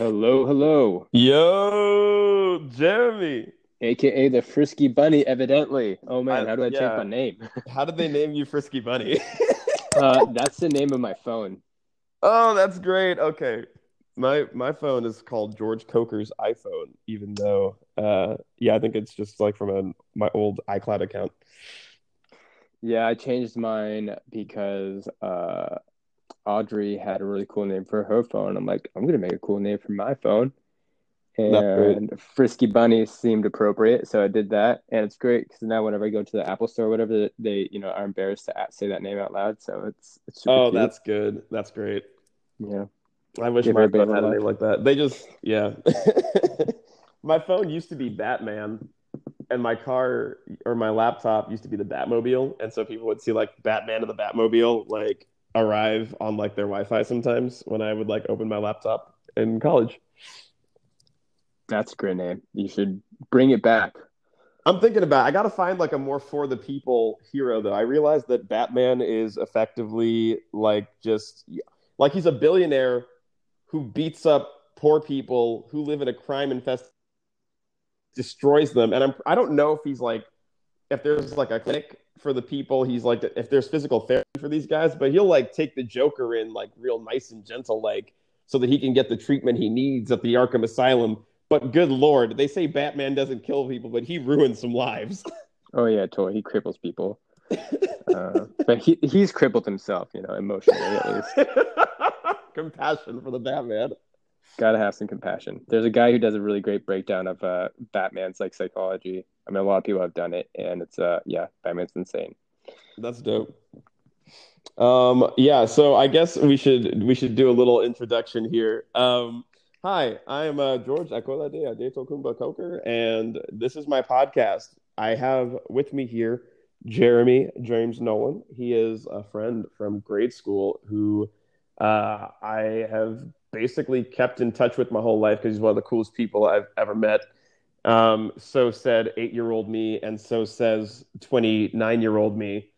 Hello, hello. Yo, Jeremy. AKA the Frisky Bunny, evidently. Oh man, I- how do I yeah. change my name? How did they name you Frisky Bunny? Uh, that's the name of my phone. oh, that's great. Okay. My my phone is called George Coker's iPhone, even though uh yeah, I think it's just like from a, my old iCloud account. Yeah, I changed mine because uh, Audrey had a really cool name for her phone. I'm like, I'm gonna make a cool name for my phone. And Frisky Bunny seemed appropriate, so I did that, and it's great because now whenever I go to the Apple Store, or whatever, they you know are embarrassed to say that name out loud. So it's it's super Oh, cute. that's good. That's great. yeah. I wish Give my phone had a a name like that. They just, yeah. my phone used to be Batman, and my car or my laptop used to be the Batmobile, and so people would see like Batman and the Batmobile like arrive on like their Wi-Fi sometimes when I would like open my laptop in college. That's a great name. You should bring it back. I'm thinking about. I got to find like a more for the people hero though. I realize that Batman is effectively like just like he's a billionaire who beats up poor people who live in a crime infested destroys them. And I'm I don't know if he's like if there's like a clinic for the people. He's like if there's physical therapy for these guys, but he'll like take the Joker in like real nice and gentle, like so that he can get the treatment he needs at the Arkham Asylum. But good lord, they say Batman doesn't kill people, but he ruins some lives. Oh yeah, totally. He cripples people. Uh, but he he's crippled himself, you know, emotionally at least. Compassion for the Batman. Gotta have some compassion. There's a guy who does a really great breakdown of uh, Batman's like psychology. I mean, a lot of people have done it, and it's uh, yeah, Batman's insane. That's dope. Um, yeah, so I guess we should we should do a little introduction here. Um, hi, I am uh, George Akolade Adetokumba Coker, and this is my podcast. I have with me here Jeremy James Nolan. He is a friend from grade school who uh, I have basically kept in touch with my whole life because he's one of the coolest people I've ever met. Um, so said eight year old me, and so says 29 year old me.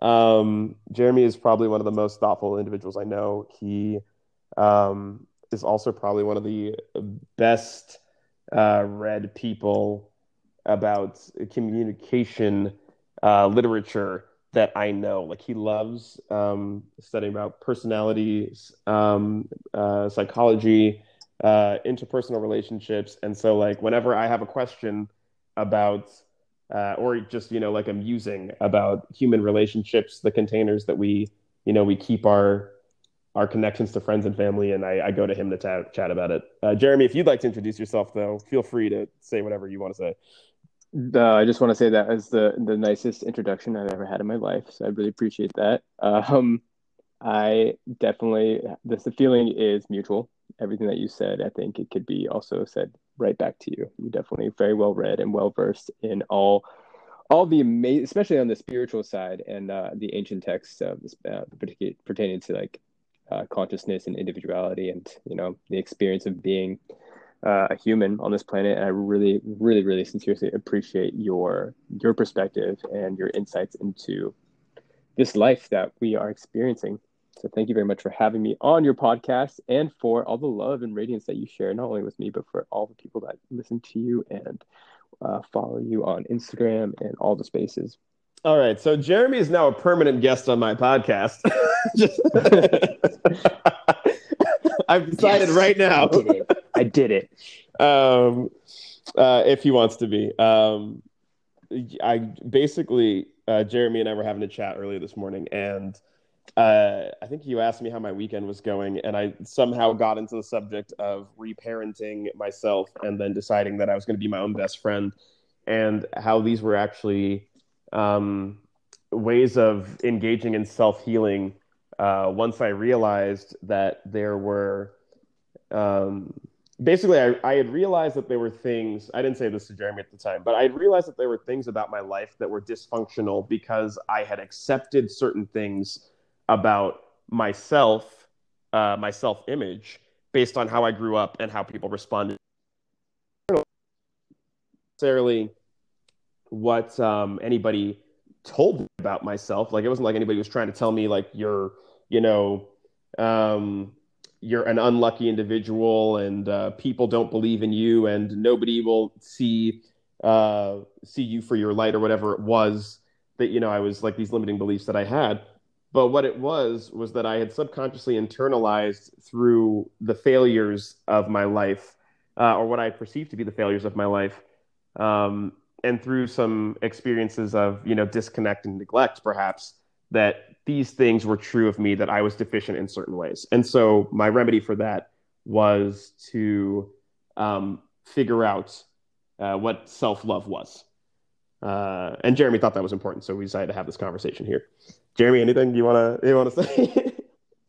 Um, Jeremy is probably one of the most thoughtful individuals I know. He um, is also probably one of the best uh, read people about communication uh, literature that I know. Like he loves um, studying about personalities, um, uh, psychology, uh, interpersonal relationships, and so like whenever I have a question about uh, or just you know like a musing about human relationships, the containers that we you know we keep our our connections to friends and family, and I, I go to him to ta- chat about it. Uh, Jeremy, if you'd like to introduce yourself, though, feel free to say whatever you want to say. Uh, I just want to say that is the the nicest introduction I've ever had in my life, so I really appreciate that. Um, I definitely this the feeling is mutual. Everything that you said, I think it could be also said right back to you. You definitely very well read and well versed in all all the amazing, especially on the spiritual side and uh, the ancient texts this, uh, pertaining to like uh, consciousness and individuality, and you know the experience of being uh, a human on this planet. And I really, really, really sincerely appreciate your your perspective and your insights into this life that we are experiencing. So thank you very much for having me on your podcast and for all the love and radiance that you share, not only with me, but for all the people that listen to you and uh, follow you on Instagram and all the spaces. All right, so Jeremy is now a permanent guest on my podcast. Just- I've decided Yes. right now. I did it. Um, uh, if he wants to be. Um, I basically, uh, Jeremy and I were having a chat earlier this morning, and uh, I think you asked me how my weekend was going, and I somehow got into the subject of reparenting myself and then deciding that I was going to be my own best friend, and how these were actually um, ways of engaging in self healing. Uh, once I realized that there were um, basically I, I had realized that there were things i didn't say this to jeremy at the time but i had realized that there were things about my life that were dysfunctional because i had accepted certain things about myself uh, my self-image based on how i grew up and how people responded. Necessarily what um, anybody told me about myself. Like it wasn't like anybody was trying to tell me like you're you know um, you're an unlucky individual and uh, people don't believe in you and nobody will see uh, see you for your light or whatever it was that you know I was like these limiting beliefs that I had. But what it was was that I had subconsciously internalized through the failures of my life, uh, or what I perceived to be the failures of my life, um, and through some experiences of you know disconnect and neglect, perhaps that these things were true of me that I was deficient in certain ways. And so my remedy for that was to um, figure out uh, what self love was. Uh, and Jeremy thought that was important, so we decided to have this conversation here. Jeremy, anything you wanna you wanna say?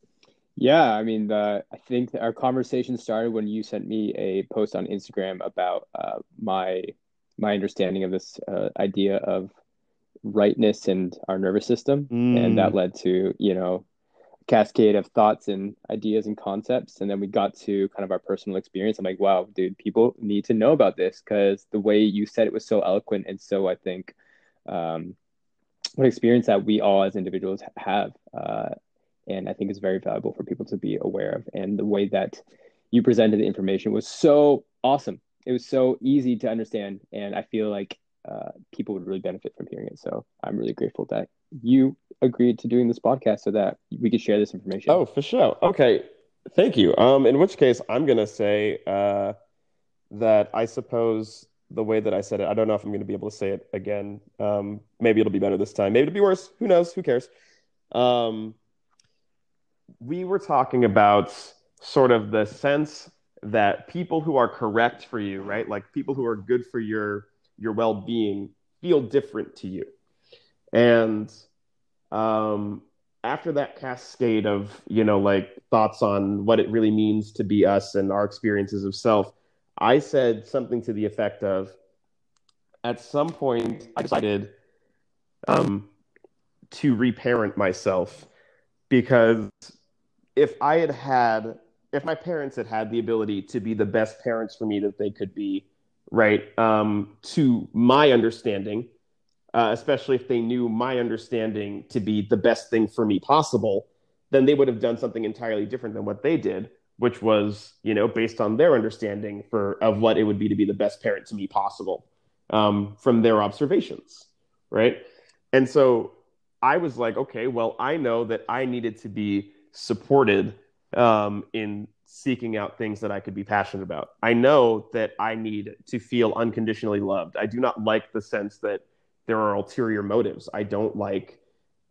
yeah, I mean, the, I think our conversation started when you sent me a post on Instagram about uh, my my understanding of this uh, idea of rightness and our nervous system. Mm. and that mm. led to you know a cascade of thoughts and ideas and concepts. And then we got to kind of our personal experience. I'm like wow dude people need to know about this because the way you said it was so eloquent and so i think um, what experience that we all as individuals have uh, and i think is very valuable for people to be aware of. And the way that you presented the information was so awesome. It was so easy to understand. And i feel like uh, people would really benefit from hearing it. So I'm really grateful that you agreed to doing this podcast so that we could share this information. Oh, for sure. Okay. Thank you. Um, in which case, I'm going to say uh, that I suppose the way that I said it, I don't know if I'm going to be able to say it again. Um, maybe it'll be better this time. Maybe it'll be worse. Who knows? Who cares? Um, we were talking about sort of the sense that people who are correct for you, right? Like people who are good for your your well-being feel different to you. And um, after that cascade of you know like thoughts on what it really means to be us and our experiences of self i said something to the effect of at some point i decided um, to reparent myself because if i had had if my parents had had the ability to be the best parents for me that they could be right? Um, to my understanding, uh, especially if they knew my understanding to be the best thing for me possible, then they would have done something entirely different than what they did, which was, you know, based on their understanding for of what it would be to be the best parent to me possible um, from their observations, right? And so I was like, okay, well, I know that I needed to be supported um, in seeking out things that I could be passionate about. I know that I need to feel unconditionally loved. I do not like the sense that there are ulterior motives. I don't like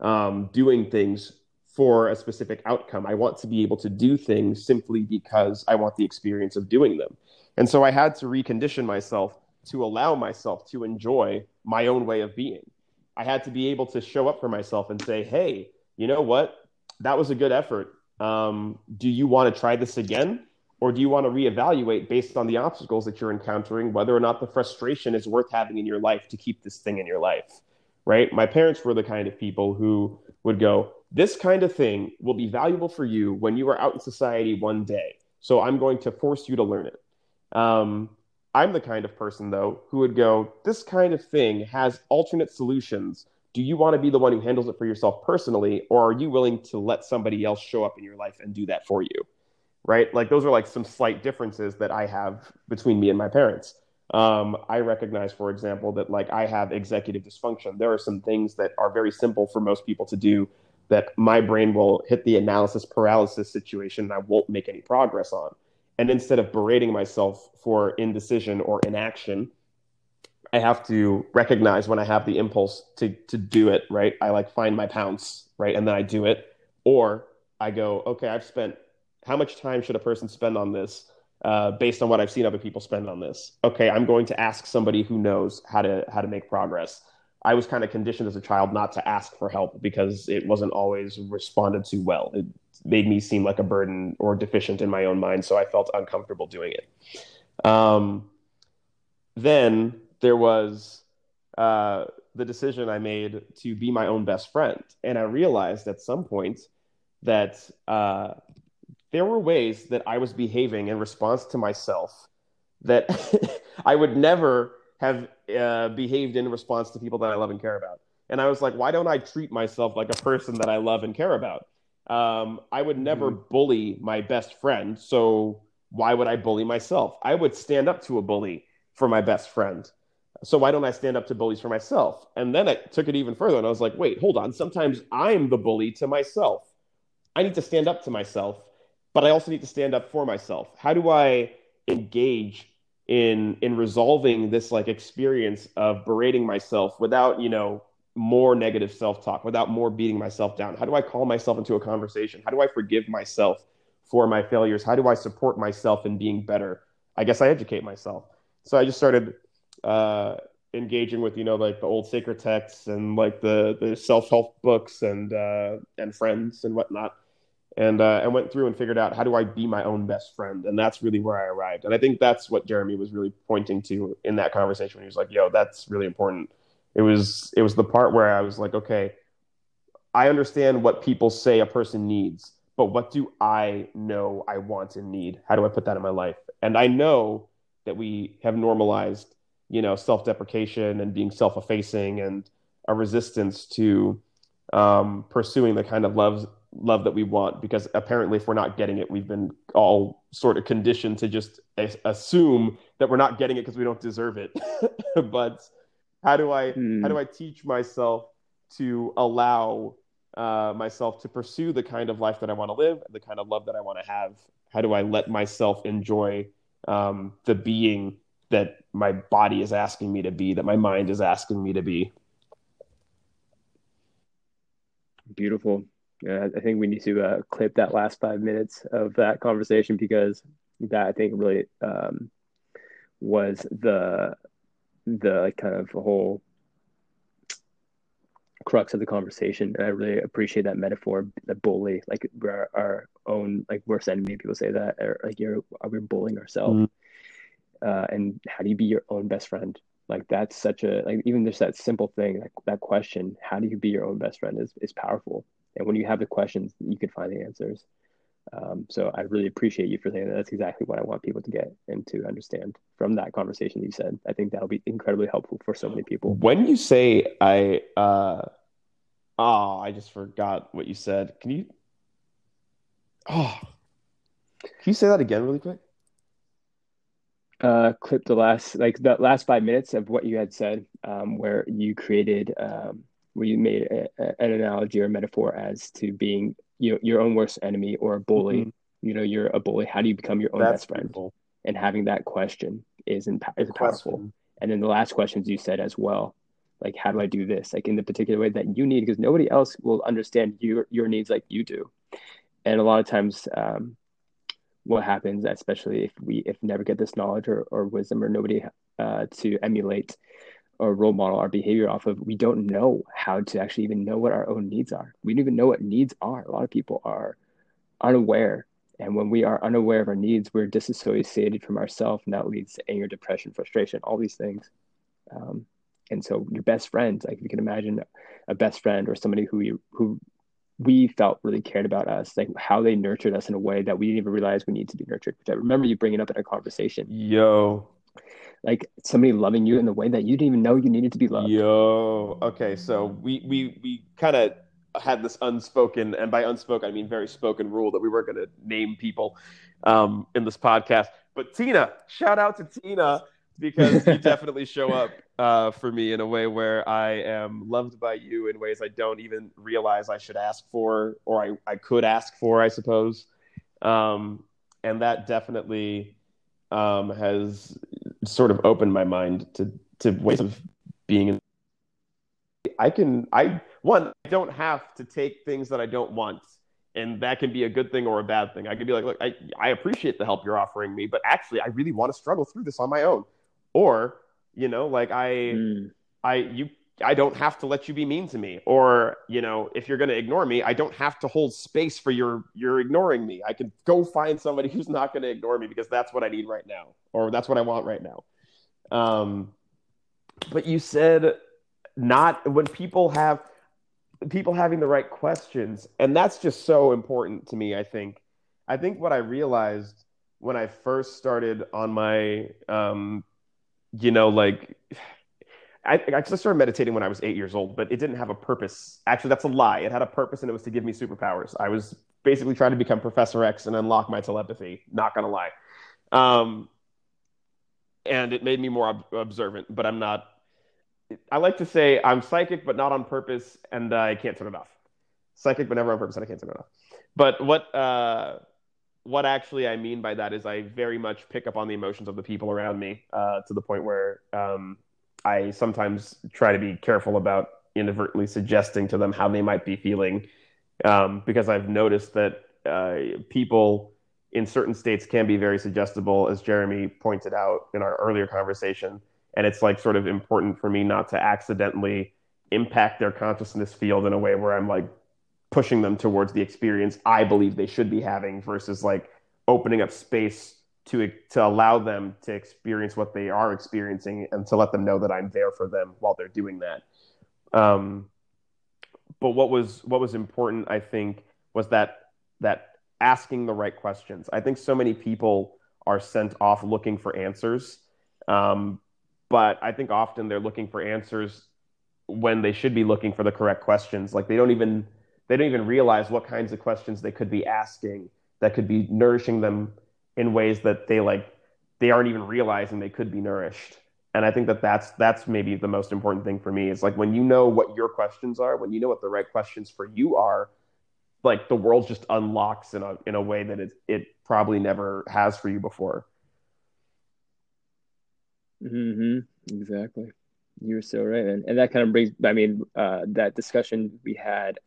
um, doing things for a specific outcome. I want to be able to do things simply because I want the experience of doing them. And so I had to recondition myself to allow myself to enjoy my own way of being. I had to be able to show up for myself and say, hey, you know what? That was a good effort um, do you want to try this again? Or do you want to reevaluate based on the obstacles that you're encountering, whether or not the frustration is worth having in your life to keep this thing in your life? Right? My parents were the kind of people who would go, This kind of thing will be valuable for you when you are out in society one day. So I'm going to force you to learn it. Um, I'm the kind of person, though, who would go, This kind of thing has alternate solutions do you want to be the one who handles it for yourself personally or are you willing to let somebody else show up in your life and do that for you? Right? Like those are like some slight differences that i have between me and my parents. Um, i recognize for example that like i have executive dysfunction. There are some things that are very simple for most people to do that my brain will hit the analysis paralysis situation and i won't make any progress on. And instead of berating myself for indecision or inaction I have to recognize when I have the impulse to to do it, right? I like find my pounce, right? And then I do it. Or I go, okay, I've spent how much time should a person spend on this uh, based on what I've seen other people spend on this? Okay, I'm going to ask somebody who knows how to how to make progress. I was kind of conditioned as a child not to ask for help because it wasn't always responded to well. It made me seem like a burden or deficient in my own mind, so I felt uncomfortable doing it. Um, then there was uh, the decision I made to be my own best friend. And I realized at some point that uh, there were ways that I was behaving in response to myself that I would never have uh, behaved in response to people that I love and care about. And I was like, why don't I treat myself like a person that I love and care about? Um, I would never mm-hmm. bully my best friend. So why would I bully myself? I would stand up to a bully for my best friend. So why don't I stand up to bullies for myself? And then I took it even further and I was like, wait, hold on. Sometimes I'm the bully to myself. I need to stand up to myself, but I also need to stand up for myself. How do I engage in in resolving this like experience of berating myself without, you know, more negative self-talk, without more beating myself down? How do I call myself into a conversation? How do I forgive myself for my failures? How do I support myself in being better? I guess I educate myself. So I just started uh, engaging with you know like the old sacred texts and like the the self help books and uh, and friends and whatnot, and uh, I went through and figured out how do I be my own best friend, and that's really where I arrived. And I think that's what Jeremy was really pointing to in that conversation when he was like, "Yo, that's really important." It was it was the part where I was like, "Okay, I understand what people say a person needs." But what do I know I want and need? How do I put that in my life? And I know that we have normalized you know self-deprecation and being self-effacing and a resistance to um, pursuing the kind of love love that we want. Because apparently if we're not getting it we've been all sort of conditioned to just a- assume that we're not getting it because we don't deserve it. But how do i how do hmm. i teach myself to allow uh, myself to pursue the kind of life that i want to live the kind of love that i want to have? How do i let myself enjoy um, the being that my body is asking me to be, that my mind is asking me to be. Beautiful. Yeah, I think we need to uh, clip that last five minutes of that conversation because that I think really um, was the the kind of whole crux of the conversation. And I really appreciate that metaphor, the bully, like we're our own like worst enemy. People say that, or like you're we're bullying ourselves. Mm-hmm uh, and how do you be your own best friend? Like that's such a like even just that simple thing like that question how do you be your own best friend is, is powerful. And when you have the questions you can find the answers. Um, so i really appreciate you for saying that. That's exactly what i want people to get and to understand from that conversation you said. I think that'll be incredibly helpful for so many people. When you say i uh oh i just forgot what you said. Can you oh can you say that again really quick uh, clip the last like the last five minutes of what you had said, um, where you created um, where you made a, a, an analogy or metaphor as to being you know, your own worst enemy or a bully. Mm-hmm. You know, you're a bully. How do you become your own That's best friend? Beautiful. And having that question is in, is powerful. And then the last questions you said as well, like how do I do this? Like in the particular way that you need, because nobody else will understand your your needs like you do. And a lot of times, um, what happens, especially if we if never get this knowledge or, or wisdom or nobody uh, to emulate or role model our behavior off of, we don't know how to actually even know what our own needs are. We don't even know what needs are. A lot of people are unaware. And when we are unaware of our needs, we're disassociated from ourselves, and that leads to anger, depression, frustration, all these things. Um, and so, your best friend, like you can imagine, a best friend or somebody who you, who we felt really cared about us, like how they nurtured us in a way that we didn't even realize we need to be nurtured. Which I remember you bringing up in a conversation. Yo, like somebody loving you in the way that you didn't even know you needed to be loved. Yo, okay, so we we we kind of had this unspoken, and by unspoken I mean very spoken rule that we weren't going to name people um, in this podcast. But Tina, shout out to Tina because you definitely show up uh, for me in a way where I am loved by you in ways I don't even realize I should ask for or I, I could ask for, I suppose. Um, and that definitely um, has sort of opened my mind to, to ways of being in. I can, I, one, I don't have to take things that I don't want and that can be a good thing or a bad thing. I could be like, look, I, I appreciate the help you're offering me, but actually, I really want to struggle through this on my own or you know like i mm. i you i don't have to let you be mean to me. Or you know if you're going to ignore me i don't have to hold space for your you're ignoring me. I can go find somebody who's not going to ignore me because that's what i need right now or that's what i want right now. Um but you said not when people have people having the right questions and that's just so important to me i think. I think what i realized when i first started on my um you know, like I, I started meditating when I was eight years old, but it didn't have a purpose. Actually, that's a lie. It had a purpose, and it was to give me superpowers. I was basically trying to become Professor X and unlock my telepathy. Not gonna lie, um, and it made me more ob- observant. But I'm not. I like to say I'm psychic, but not on purpose, and I can't turn it off. Psychic, but never on purpose, and I can't turn it off. But what uh, what actually I mean by that is I very much pick up on the emotions of the people around me uh, to the point where um, I sometimes try to be careful about inadvertently suggesting to them how they might be feeling um, because I've noticed that uh, people in certain states can be very suggestible, as Jeremy pointed out in our earlier conversation. And it's like sort of important for me not to accidentally impact their consciousness field in a way where I'm like pushing them towards the experience I believe they should be having versus like opening up space to to allow them to experience what they are experiencing and to let them know that I'm there for them while they're doing that. Um, but what was what was important, I think, was that that asking the right questions. I think so many people are sent off looking for answers, um, but I think often they're looking for answers when they should be looking for the correct questions. Like they don't even they don't even realize what kinds of questions they could be asking that could be nourishing them in ways that they like they aren't even realizing they could be nourished. And i think that that's that's maybe the most important thing for me is like when you know what your questions are when you know what the right questions for you are like the world just unlocks in a in a way that it it probably never has for you before. Hmm exactly. You're so right. And, and that kind of brings i mean uh, that discussion we had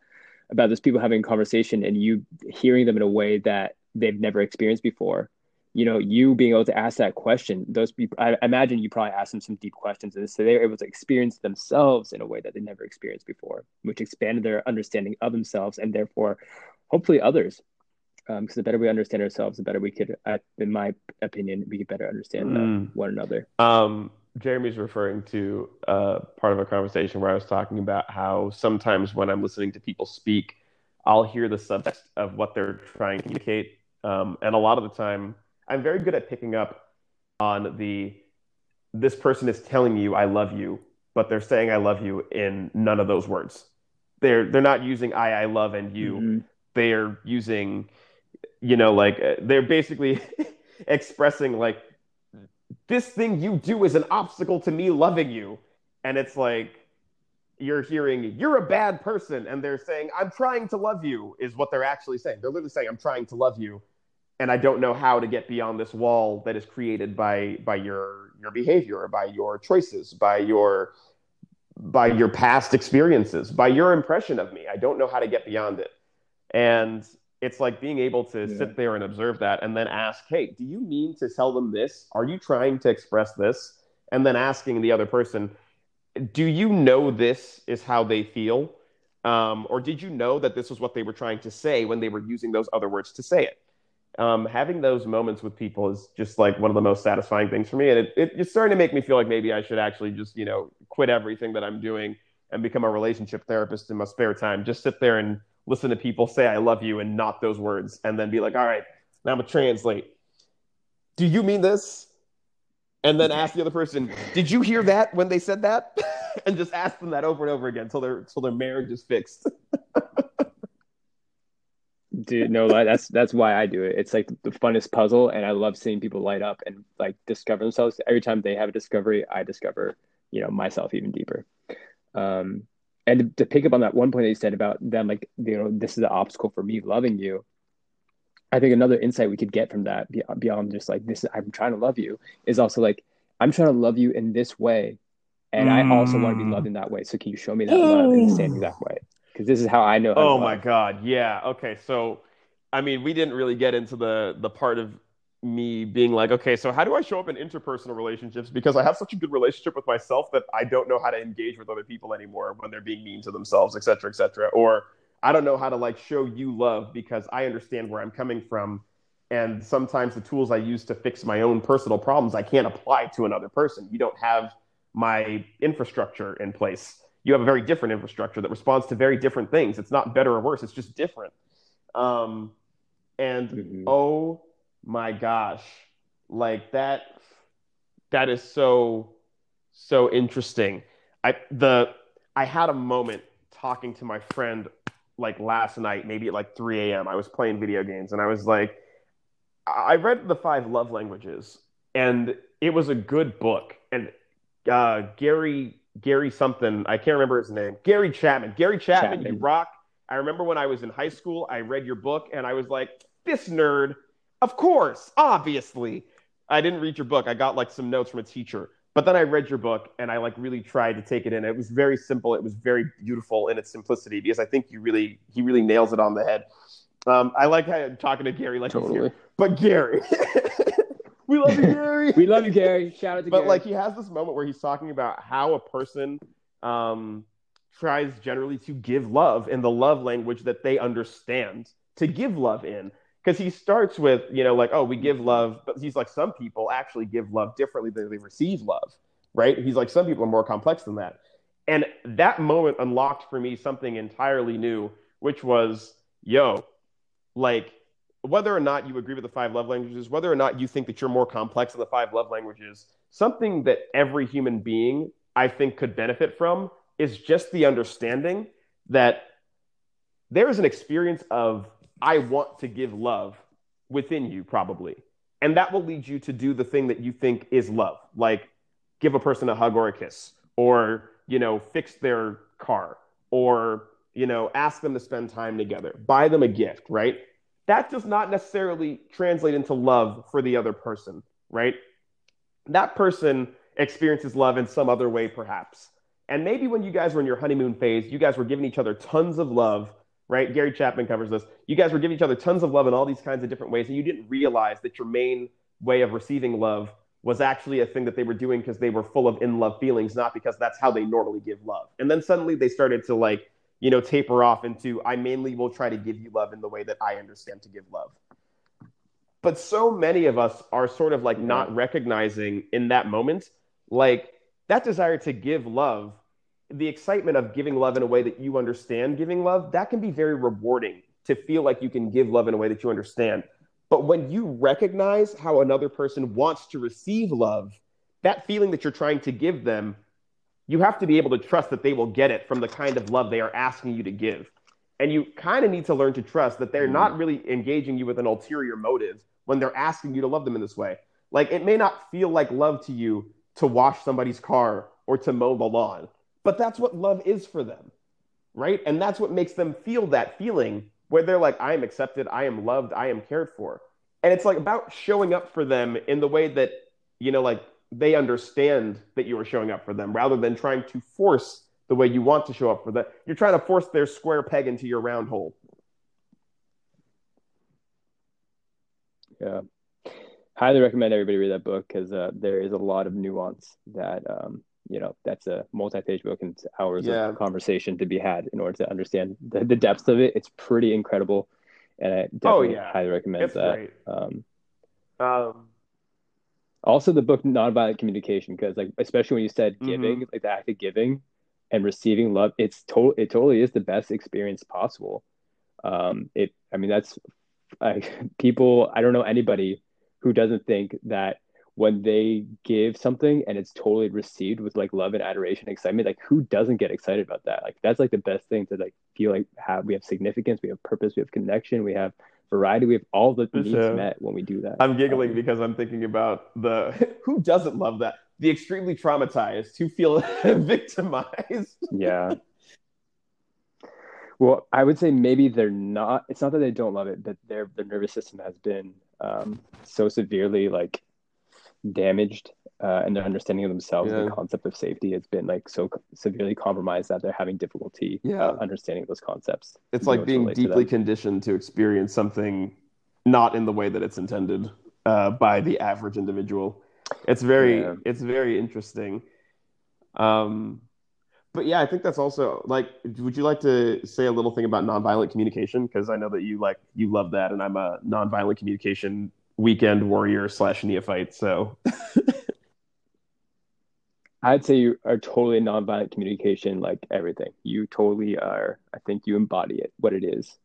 about those people having a conversation and you hearing them in a way that they've never experienced before you know, you being able to ask that question, those people, I imagine you probably asked them some deep questions, and so they were able to experience themselves in a way that they never experienced before, which expanded their understanding of themselves and therefore, hopefully, others. Because um, the better we understand ourselves, the better we could, in my opinion, we could better understand uh, mm. one another. Um, Jeremy's referring to uh, part of a conversation where I was talking about how sometimes when I'm listening to people speak, I'll hear the subtext of what they're trying to communicate, um, and a lot of the time I'm very good at picking up on the this person is telling you I love you, but they're saying I love you in none of those words. They're they're not using I I love and you. Mm-hmm. They're using you know like uh, they're basically expressing like this thing you do is an obstacle to me loving you. And it's like you're hearing you're a bad person and they're saying I'm trying to love you is what they're actually saying. They're literally saying I'm trying to love you and I don't know how to get beyond this wall that is created by by your your behavior, by your choices, by your by your past experiences, by your impression of me. I don't know how to get beyond it. And it's like being able to yeah. sit there and observe that and then ask, "Hey, do you mean to tell them this? Are you trying to express this?" And then asking the other person, "Do you know this is how they feel?" Um, or did you know that this was what they were trying to say when they were using those other words to say it? um, having those moments with people is just like one of the most satisfying things for me. And it, it, it's starting to make me feel like maybe I should actually just, you know, quit everything that I'm doing and become a relationship therapist in my spare time. Just sit there and listen to people say, I love you and not those words. And then be like, all right, now I'm to translate. Do you mean this? And then ask the other person, did you hear that when they said that? and just ask them that over and over again until their, until their marriage is fixed. Dude, no, that's that's why I do it. It's like the funnest puzzle, and I love seeing people light up and like discover themselves. Every time they have a discovery, I discover, you know, myself even deeper. Um, and to, pick up on that one point that you said about them, like you know, this is an obstacle for me loving you. I think another insight we could get from that beyond just like this, is I'm trying to love you, is also like I'm trying to love you in this way, and mm. I also want to be loved in that way. So can you show me that love in the same exact way? because this is how I know. oh my god, yeah. Okay, so I mean, we didn't really get into the the part of me being like, okay, so how do I show up in interpersonal relationships? Because I have such a good relationship with myself that I don't know how to engage with other people anymore when they're being mean to themselves, et cetera, et cetera. Or I don't know how to like show you love because I understand where I'm coming from. And sometimes the tools I use to fix my own personal problems, I can't apply to another person. You don't have my infrastructure in place you have a very different infrastructure that responds to very different things. It's not better or worse, it's just different. Um, and mm-hmm. oh my gosh, like that, that is so, so interesting. I the I had a moment talking to my friend like last night, maybe at like 3 a.m. I was playing video games and I was like, I read the five love languages and it was a good book. And uh, Gary Gary something I can't remember his name. Gary Chapman. Gary Chapman, Chapman, you rock. I remember when I was in high school, I read your book and I was like, this nerd, of course, obviously. I didn't read your book. I got like some notes from a teacher. But then I read your book and I like really tried to take it in. It was very simple. It was very beautiful in its simplicity because I think you really he really nails it on the head. Um, I like how I'm talking to Gary like totally. But Gary, we love you, Gary. we love you, Gary. Shout out to but Gary. But like he has this moment where he's talking about how a person um, tries generally to give love in the love language that they understand to give love in because he starts with you know like oh we give love but he's like some people actually give love differently than they receive love right? He's like some people are more complex than that. And that moment unlocked for me something entirely new which was yo like whether or not you agree with the five love languages whether or not you think that you're more complex than the five love languages something that every human being i think could benefit from is just the understanding that there is an experience of I want to give love within you, probably. And that will lead you to do the thing that you think is love, like give a person a hug or a kiss, or, you know, fix their car, or, you know, ask them to spend time together, buy them a gift, right? That does not necessarily translate into love for the other person, right? That person experiences love in some other way, perhaps. And maybe when you guys were in your honeymoon phase, you guys were giving each other tons of love right? Gary Chapman covers this. You guys were giving each other tons of love in all these kinds of different ways, and you didn't realize that your main way of receiving love was actually a thing that they were doing because they were full of in love feelings, not because that's how they normally give love. And then suddenly they started to like, you know, taper off into I mainly will try to give you love in the way that I understand to give love. But so many of us are sort of like not recognizing in that moment, like that desire to give love the excitement of giving love in a way that you understand giving love, that can be very rewarding to feel like you can give love in a way that you understand. But when you recognize how another person wants to receive love, that feeling that you're trying to give them, you have to be able to trust that they will get it from the kind of love they are asking you to give. And you kind of need to learn to trust that they're not really engaging you with an ulterior motive when they're asking you to love them in this way. Like it may not feel like love to you to wash somebody's car or to mow the lawn but that's what love is for them, right? And that's what makes them feel that feeling where they're like, I am accepted, I am loved, I am cared for. And it's like about showing up for them in the way that, you know, like they understand that you are showing up for them rather than trying to force the way you want to show up for them. You're trying to force their square peg into your round hole. Yeah. Highly recommend everybody read that book because uh, there is a lot of nuance that um, you know that's a multi-page book and hours yeah. of conversation to be had in order to understand the, the depths of it it's pretty incredible and i oh, definitely oh, yeah. highly recommend it's that um, um, also the book nonviolent communication because like especially when you said mm-hmm. giving mm-hmm. like the act of giving and receiving love it's total it totally is the best experience possible um it i mean that's like people i don't know anybody who doesn't think that when they give something and it's totally received with like love and adoration excitement like who doesn't get excited about that? Like that's like the best thing to like feel like have we have significance we have purpose we have connection we have variety we have all the needs met when we do that. I'm giggling um, because i'm thinking about the who doesn't love that? The extremely traumatized who feel victimized. Yeah. Well i would say maybe they're not it's not that they don't love it but their their nervous system has been um, so severely like damaged uh, and their understanding of themselves yeah. and the concept of safety has been like so severely compromised that they're having difficulty uh, yeah. uh, understanding those concepts. It's like being deeply to conditioned to experience something not in the way that it's intended uh, by the average individual. It's very yeah. it's very interesting. Um, but yeah, I think that's also like. Would you like to say a little thing about nonviolent communication? Because I know that you like you love that, and I'm a nonviolent communication weekend warrior slash neophyte. So I'd say you are totally nonviolent communication, like everything. You totally are. I think you embody it, what it is.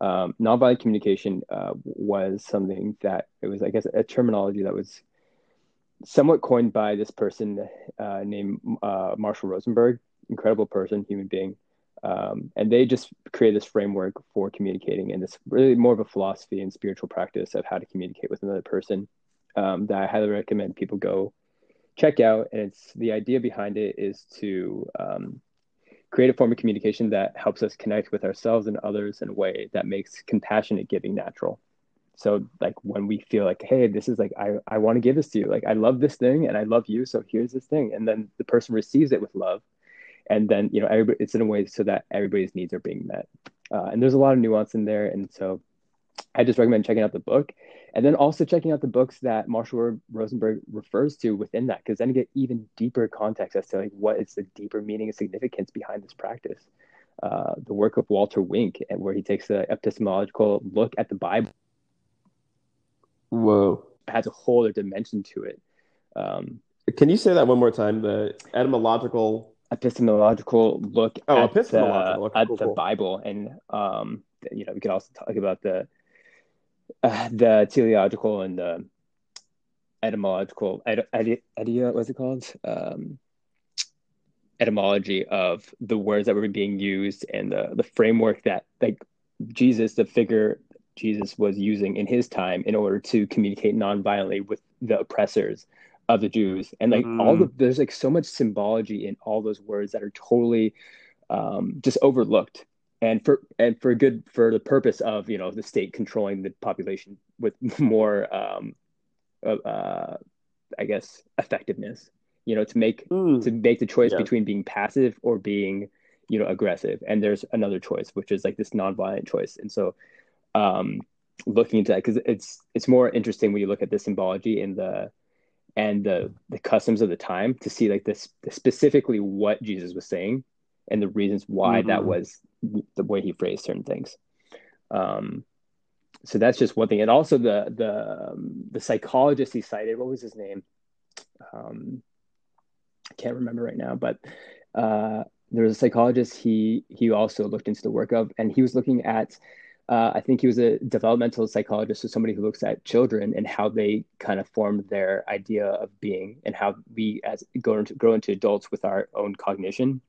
Um, nonviolent communication uh, was something that it was, I guess, a terminology that was somewhat coined by this person uh, named uh, Marshall Rosenberg. incredible person, human being. Um, and they just create this framework for communicating and this really more of a philosophy and spiritual practice of how to communicate with another person um, that I highly recommend people go check out. And it's the idea behind it is to um, create a form of communication that helps us connect with ourselves and others in a way that makes compassionate giving natural. So like when we feel like, hey, this is like I, I want to give this to you. Like I love this thing and I love you. So here's this thing. And then the person receives it with love and then you know everybody, it's in a way so that everybody's needs are being met. Uh, and there's a lot of nuance in there. And so i just recommend checking out the book. And then also checking out the books that marshall rosenberg refers to within that because then you get even deeper context as to like what is the deeper meaning and significance behind this practice. Uh, the work of walter wink and where he takes an epistemological look at the bible. Whoa. Has a whole other dimension to it. Um, can you say that one more time? The etymological epistemological look oh, at, epistemological. the, at cool, the cool. Bible, and um, you know, we could also talk about the uh, the teleological and the etymological ed, ed, ed, what's it called? Um, etymology of the words that were being used and the the framework that like Jesus, the figure Jesus was using in his time in order to communicate nonviolently with the oppressors of the Jews, and like mm. all the there's like so much symbology in all those words that are totally um, just overlooked, and for and for good for the purpose of you know the state controlling the population with more um, uh, I guess effectiveness. You know, to make mm. to make the choice yeah. between being passive or being you know aggressive, and there's another choice which is like this nonviolent choice, and so. Um, looking into that because it's it's more interesting when you look at the symbology in the and the the customs of the time to see like this specifically what Jesus was saying and the reasons why mm-hmm. that was the way he phrased certain things. Um, so that's just one thing, and also the the um, the psychologist he cited. What was his name? Um, I can't remember right now, but uh, there was a psychologist he he also looked into the work of, and he was looking at uh, I think he was a developmental psychologist, so somebody who looks at children and how they kind of form their idea of being and how we as go into grow into adults with our own cognition.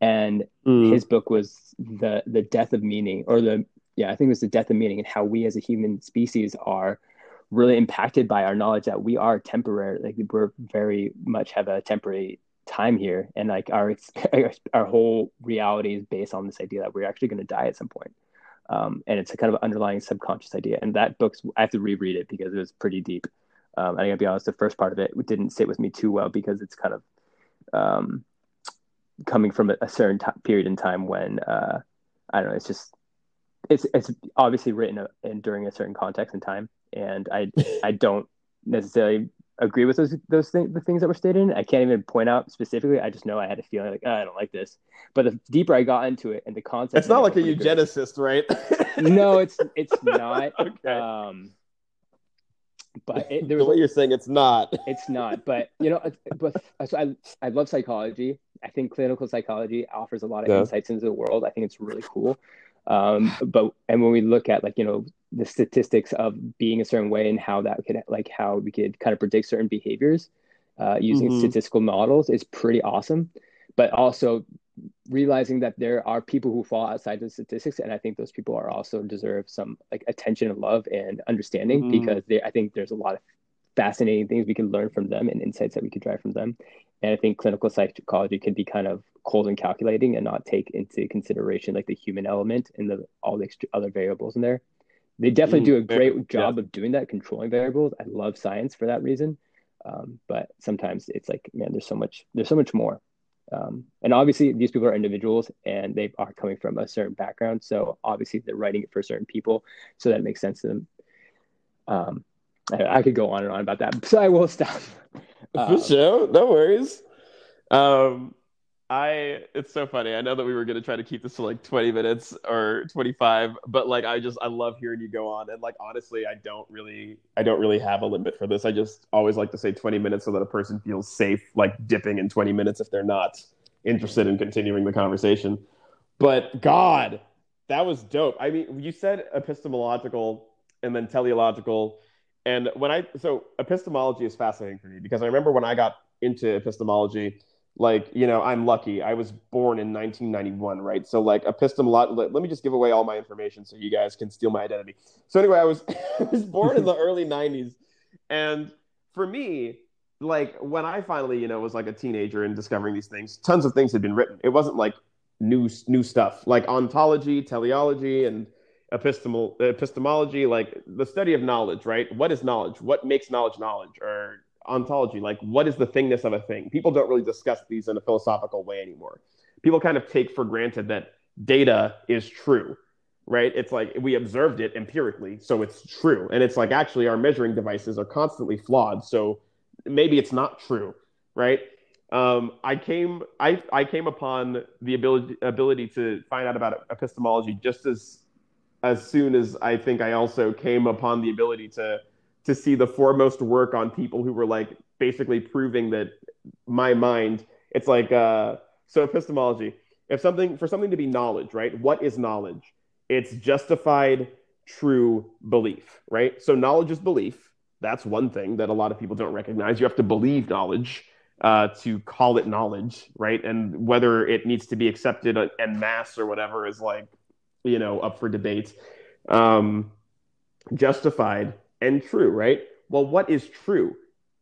And mm. his book was the the death of meaning, or the yeah, I think it was the death of meaning, and how we as a human species are really impacted by our knowledge that we are temporary, like we're very much have a temporary time here, and like our our whole reality is based on this idea that we're actually going to die at some point. Um, and it's a kind of underlying subconscious idea. And that book's I have to reread it because it was pretty deep. Um, I gotta be honest, the first part of it didn't sit with me too well because it's kind of um, coming from a, a certain t- period in time when uh, I don't know. It's just it's it's obviously written in during a certain context and time, and I I don't necessarily agree with those those things the things that were stated. I can't even point out specifically. I just know I had a feeling like oh, I don't like this. But the deeper I got into it and the concept, it's not like a eugenicist, right? no, it's it's not. okay. Um, but it, there was, way you're saying it's not. It's not. But you know, but so I I love psychology. I think clinical psychology offers a lot of yeah. insights into the world. I think it's really cool. Um, but and when we look at like you know the statistics of being a certain way and how that could like how we could kind of predict certain behaviors uh, using mm-hmm. statistical models is pretty awesome. But also realizing that there are people who fall outside the statistics, and I think those people are also deserve some like attention and love and understanding mm-hmm. because they, I think there's a lot of fascinating things we can learn from them and insights that we could drive from them. And I think clinical psychology can be kind of cold and calculating and not take into consideration like the human element and the all the other variables in there. They definitely mm, do a great job yeah. of doing that, controlling variables. I love science for that reason. Um, but sometimes it's like, man, there's so much, there's so much more. Um, and obviously, these people are individuals and they are coming from a certain background. So obviously, they're writing it for certain people, so that makes sense to them. Um, I, I, could go on and on about that, so I will stop. for um, sure, no worries. Um, I it's so funny. I know that we were gonna try to keep this to like 20 minutes or 25, but like I just I love hearing you go on. And like honestly, I don't really I don't really have a limit for this. I just always like to say 20 minutes so that a person feels safe like dipping in 20 minutes if they're not interested in continuing the conversation. But God, that was dope. I mean, you said epistemological and then teleological. And when I so epistemology is fascinating for me because I remember when I got into epistemology like you know i'm lucky. I was born in 1991 right? So like epistemology let, let me just give away all my information so you guys can steal my identity. So anyway i was i was born in the early 90s and for me like when i finally you know was like a teenager and discovering these things tons of things had been written. It wasn't like new new stuff. Like ontology teleology and epistemal epistemology like the study of knowledge right? What is knowledge? What makes knowledge knowledge? Or ontology like what is the thingness of a thing? People don't really discuss these in a philosophical way anymore. People kind of take for granted that data is true right? It's like we observed it empirically so it's true. And it's like actually our measuring devices are constantly flawed so maybe it's not true right? Um, I came I, I came upon the ability ability to find out about epistemology just as as soon as I think I also came upon the ability to to see the foremost work on people who were like basically proving that my mind it's like uh so epistemology if something for something to be knowledge right what is knowledge? It's justified true belief right? So knowledge is belief. That's one thing that a lot of people don't recognize. You have to believe knowledge uh, to call it knowledge right? And whether it needs to be accepted en masse or whatever is like you know up for debate. Um justified and true, right? Well, what is true?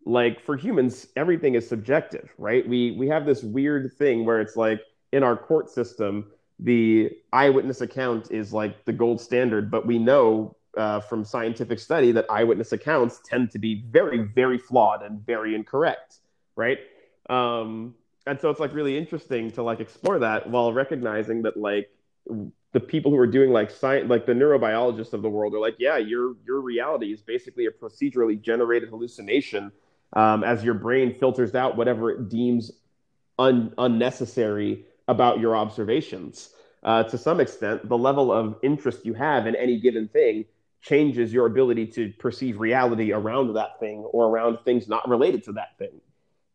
Like for humans, everything is subjective, right? We we have this weird thing where it's like in our court system, the eyewitness account is like the gold standard, but we know uh, from scientific study that eyewitness accounts tend to be very, very flawed and very incorrect, right? Um, and so it's like really interesting to like explore that while recognizing that like the people who are doing like science, like the neurobiologists of the world, are like, yeah, your your reality is basically a procedurally generated hallucination um, as your brain filters out whatever it deems un- unnecessary about your observations. Uh, to some extent, the level of interest you have in any given thing changes your ability to perceive reality around that thing or around things not related to that thing.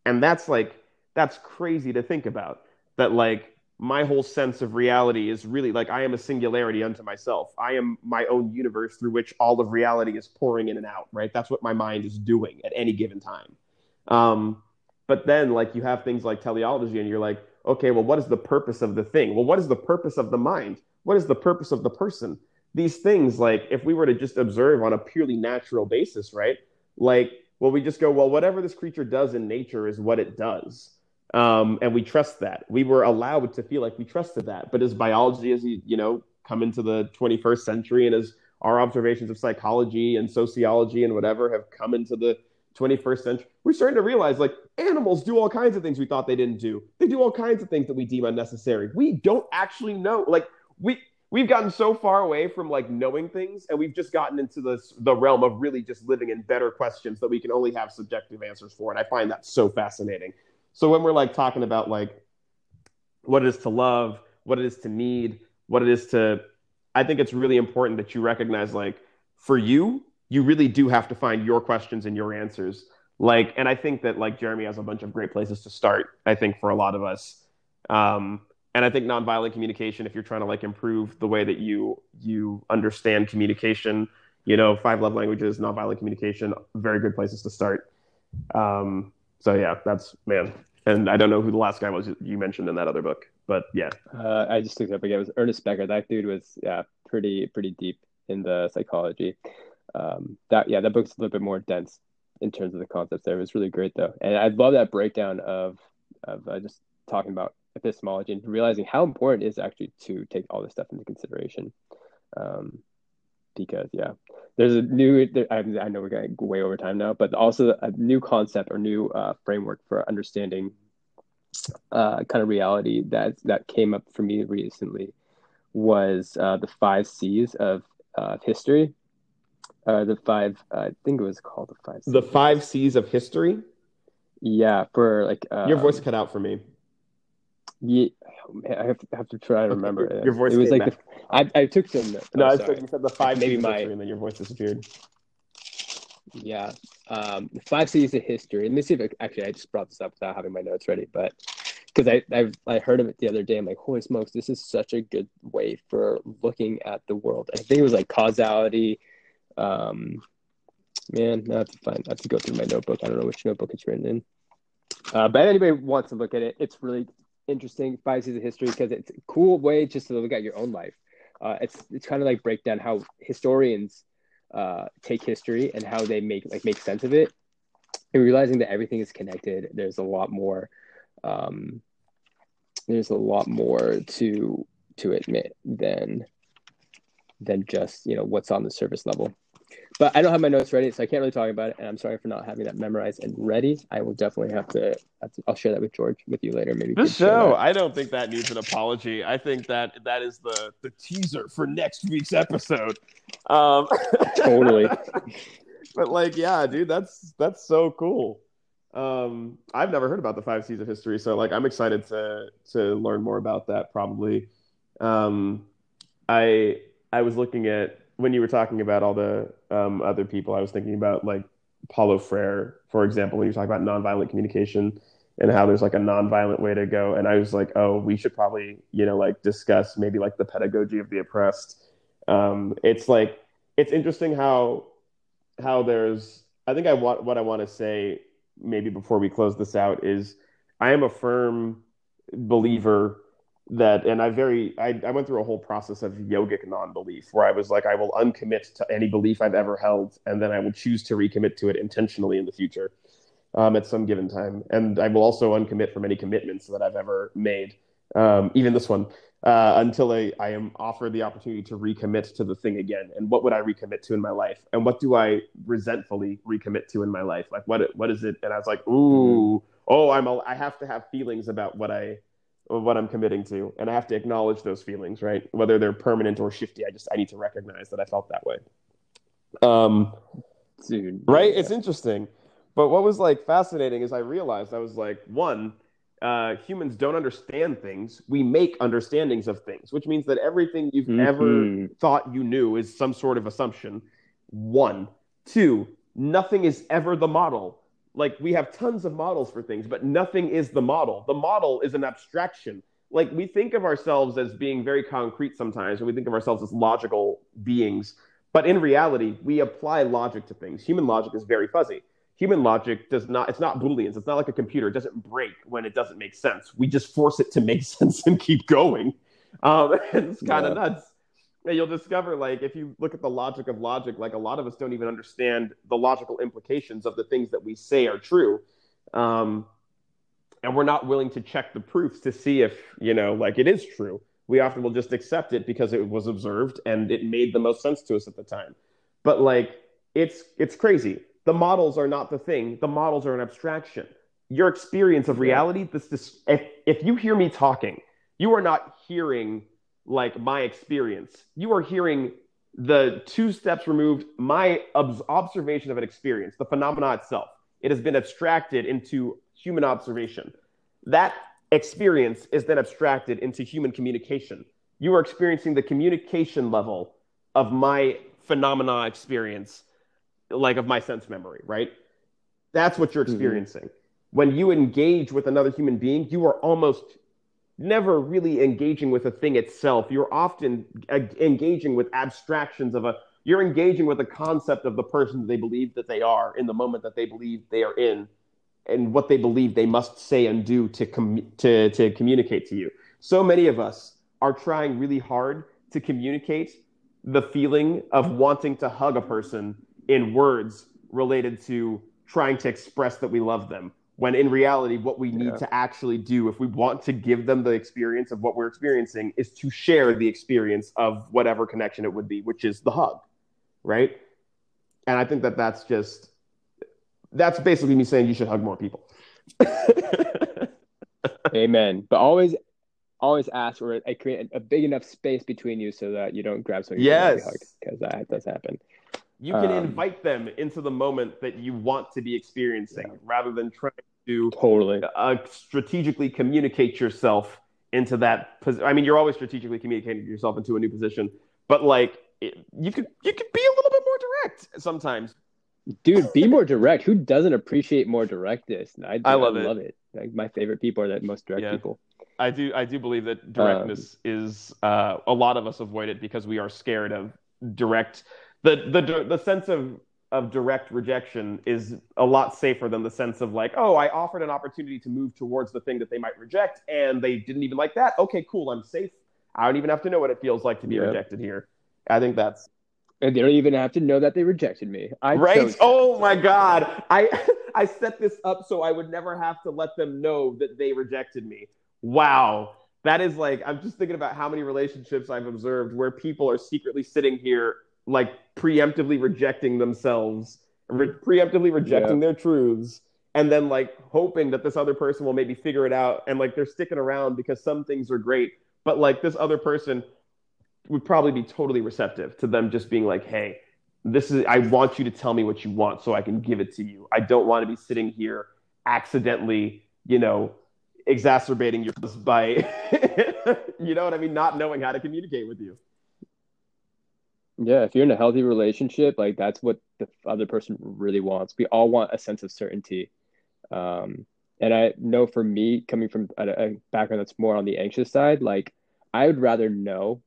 And that's like that's crazy to think about. That like my whole sense of reality is really like I am a singularity unto myself. I am my own universe through which all of reality is pouring in and out, right? That's what my mind is doing at any given time. Um, but then, like, you have things like teleology, and you're like, okay, well, what is the purpose of the thing? Well, what is the purpose of the mind? What is the purpose of the person? These things, like, if we were to just observe on a purely natural basis, right? Like, well, we just go, well, whatever this creature does in nature is what it does um, and we trust that. We were allowed to feel like we trusted that. But as biology, as you, you know, come into the 21st century, and as our observations of psychology and sociology and whatever have come into the 21st century, we're starting to realize like animals do all kinds of things we thought they didn't do. They do all kinds of things that we deem unnecessary. We don't actually know. Like we we've gotten so far away from like knowing things, and we've just gotten into this the realm of really just living in better questions that we can only have subjective answers for. And I find that so fascinating. So when we're like talking about like what it is to love, what it is to need, what it is to, I think it's really important that you recognize like for you, you really do have to find your questions and your answers. Like, and I think that like Jeremy has a bunch of great places to start. I think for a lot of us, um, and I think nonviolent communication, if you're trying to like improve the way that you you understand communication, you know, five love languages, nonviolent communication, very good places to start. Um, so yeah, that's man. And I don't know who the last guy was you mentioned in that other book, but yeah. Uh, I just looked up again. It was Ernest Becker. That dude was yeah pretty pretty deep in the psychology. Um, that yeah, that book's a little bit more dense in terms of the concepts there. It was really great though, and I love that breakdown of of uh, just talking about epistemology and realizing how important it is actually to take all this stuff into consideration. Um, because yeah, there's a new. There, I, I, know we're going way over time now, but also a new concept or new uh, framework for understanding uh, kind of reality that that came up for me recently was uh, the five C's of uh, history. Uh, the five, I think it was called the five. C's. The five C's of history. Yeah, for like your voice cut out for me. Yeah, I have to, have to try to remember. Okay. Your voice. It was like the, I, I took some. Notes. No, oh, I took, you said the five maybe my and then your voice disappeared. Yeah, um, five C's of history. Let me see if it, actually I just brought this up without having my notes ready, but because I I've, I heard of it the other day, I'm like, holy smokes, this is such a good way for looking at the world. I think it was like causality. Um, man, I have to find. I have to go through my notebook. I don't know which notebook it's written in. Uh, but anybody wants to look at it, it's really interesting. Five C's of History because it's a cool way just to look at your own life. Uh, it's it's kind of like break down how historians uh, take history and how they make like make sense of it, and realizing that everything is connected. There's a lot more. Um, there's a lot more to to admit than than just you know what's on the surface level. But I don't have my notes ready, so I can't really talk about it. And I'm sorry for not having that memorized and ready. I will definitely have to. Have to I'll share that with George with you later. Maybe this show. I don't think that needs an apology. I think that that is the the teaser for next week's episode. Um, totally. but like, yeah, dude, that's that's so cool. Um, I've never heard about the five C's of history, so like, I'm excited to to learn more about that. Probably. Um, I I was looking at when you were talking about all the um, other people, I was thinking about like Paulo Freire, for example, when you talk about nonviolent communication and how there's like a nonviolent way to go. And I was like, oh, we should probably, you know, like discuss maybe like the pedagogy of the oppressed. Um, it's like it's interesting how how there's. I think I want what I want to say maybe before we close this out is I am a firm believer that and i very I, I went through a whole process of yogic non-belief where i was like i will uncommit to any belief i've ever held and then i will choose to recommit to it intentionally in the future um, at some given time. And i will also uncommit from any commitments that i've ever made um, even this one uh, until I, I am offered the opportunity to recommit to the thing again. And what would i recommit to in my life? And what do i resentfully recommit to in my life? Like what what is it? And i was like ooh oh i'm a, i have to have feelings about what i of what I'm committing to, and I have to acknowledge those feelings, right? Whether they're permanent or shifty, I just I need to recognize that I felt that way. Um, Dude, right? Yeah. It's interesting, but what was like fascinating is I realized I was like, one, uh, humans don't understand things; we make understandings of things, which means that everything you've mm-hmm. ever thought you knew is some sort of assumption. One, two, nothing is ever the model like we have tons of models for things, but nothing is the model. The model is an abstraction. Like we think of ourselves as being very concrete sometimes, and we think of ourselves as logical beings. But in reality, we apply logic to things. Human logic is very fuzzy. Human logic does not, it's not Booleans. It's not like a computer. It doesn't break when it doesn't make sense. We just force it to make sense and keep going. Um, it's kind of yeah. nuts you'll discover like if you look at the logic of logic like a lot of us don't even understand the logical implications of the things that we say are true. Um, and we're not willing to check the proofs to see if you know like it is true. We often will just accept it because it was observed and it made the most sense to us at the time. But like it's it's crazy. The models are not the thing. The models are an abstraction. Your experience of reality this, this if, if you hear me talking you are not hearing like my experience. You are hearing the two steps removed, my observation of an experience, the phenomena itself. It has been abstracted into human observation. That experience is then abstracted into human communication. You are experiencing the communication level of my phenomena experience, like of my sense memory, right? That's what you're mm-hmm. experiencing. Mm-hmm. When you engage with another human being, you are almost never really engaging with a thing itself. You're often engaging with abstractions of a, you're engaging with a concept of the person that they believe that they are in the moment that they believe they are in and what they believe they must say and do to, com- to, to communicate to you. So many of us are trying really hard to communicate the feeling of wanting to hug a person in words related to trying to express that we love them when in reality what we need yeah. to actually do if we want to give them the experience of what we're experiencing is to share the experience of whatever connection it would be which is the hug right? And i think that that's just that's basically me saying you should hug more people. Amen. But always always ask for a, create a big enough space between you so that you don't grab someone yes. because that does happen you can um, invite them into the moment that you want to be experiencing yeah. rather than trying to totally uh, strategically communicate yourself into that position. I mean, you're always strategically communicating yourself into a new position, but like it, you could you could be a little bit more direct sometimes. Dude, be more direct. Who doesn't appreciate more directness? I, I love I it. Love it. Like my favorite people are the most direct yeah. people. I do. I do believe that directness um, is uh, a lot of us avoid it because we are scared of direct the the the sense of of direct rejection is a lot safer than the sense of like, oh, I offered an opportunity to move towards the thing that they might reject and they didn't even like that. Okay, cool, I'm safe. I don't even have to know what it feels like to be rejected here. I think that's and they don't even have to know that they rejected me. I right? Oh my god. I I set this up so I would never have to let them know that they rejected me. Wow. That is like I'm just thinking about how many relationships I've observed where people are secretly sitting here like preemptively rejecting themselves, re- preemptively rejecting yeah. their truths and then like hoping that this other person will maybe figure it out and like they're sticking around because some things are great, but like this other person would probably be totally receptive to them just being like, hey, this is I want you to tell me what you want so I can give it to you. I don't want to be sitting here accidentally, you know, exacerbating your by you know what I mean, not knowing how to communicate with you. Yeah, if you're in a healthy relationship, like that's what the other person really wants. We all want a sense of certainty. Um, and I know for me, coming from a, a background that's more on the anxious side, like I would rather know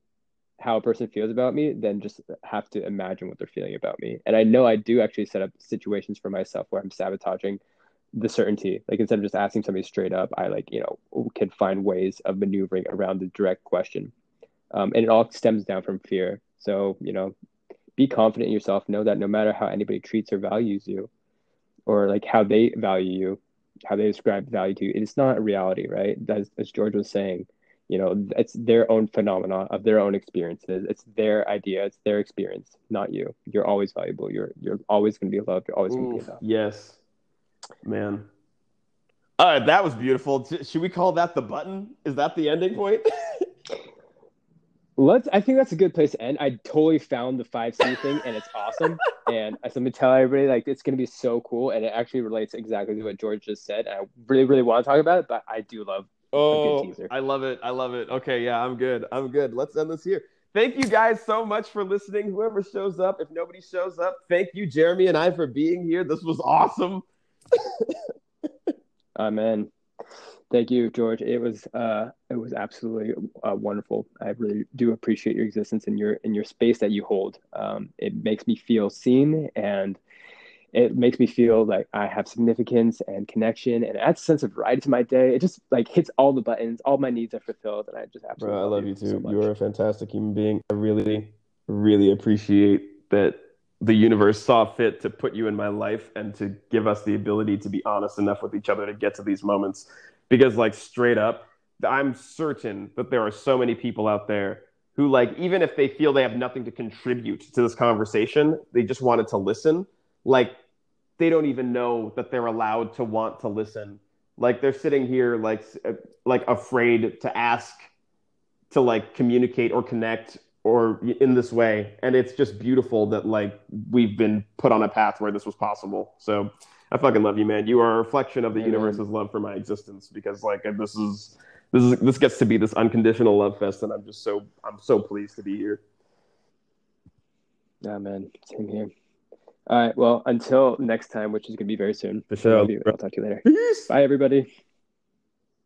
how a person feels about me than just have to imagine what they're feeling about me. And I know I do actually set up situations for myself where I'm sabotaging the certainty. Like instead of just asking somebody straight up, I like, you know, can find ways of maneuvering around the direct question. Um, and it all stems down from fear. So, you know, be confident in yourself. Know that no matter how anybody treats or values you, or like how they value you, how they describe value to you, it's not a reality, right? As, as George was saying, you know it's their own phenomena of their own experiences. It's their idea. It's their experience not you. You're always valuable. You're you're always going to be loved. You're always going to be enough. Yes. Man. All right. That was beautiful. Should we call that the button? Is that the ending point let's i think that's a good place to end i totally found the 5c thing and it's awesome and i'm going to tell everybody like it's going to be so cool and it actually relates exactly to what george just said i really really want to talk about it but i do love Oh, I love it. I love it. Okay, yeah, I'm good. I'm good. Let's end this here. Thank you guys so much for listening. Whoever shows up, if nobody shows up, thank you, Jeremy and I, for being here. This was awesome. Amen. Thank you, George. It was uh, it was absolutely uh, wonderful. I really do appreciate your existence and your in your space that you hold. Um, it makes me feel seen and it makes me feel like I have significance and connection, and it adds a sense of variety to my day. It just like hits all the buttons, all my needs are fulfilled, and I just absolutely. Bro, I love you, too. So you are a fantastic human being. I really, really appreciate that the universe saw fit to put you in my life and to give us the ability to be honest enough with each other to get to these moments. Because, like, straight up, I'm certain that there are so many people out there who, like, even if they feel they have nothing to contribute to this conversation, they just wanted to listen like they don't even know that they're allowed to want to listen. Like they're sitting here like uh, like afraid to ask to like communicate or connect or in this way. And it's just beautiful that like we've been put on a path where this was possible. So i fucking love you man you are a reflection of the Amen. universe's love for my existence because like this is this is this gets to be this unconditional love fest and i'm just so i'm so pleased to be here yeah man same here all right. Well, until next time, which is going to be very soon. For sure. I'll talk to you later. Peace. Bye, everybody.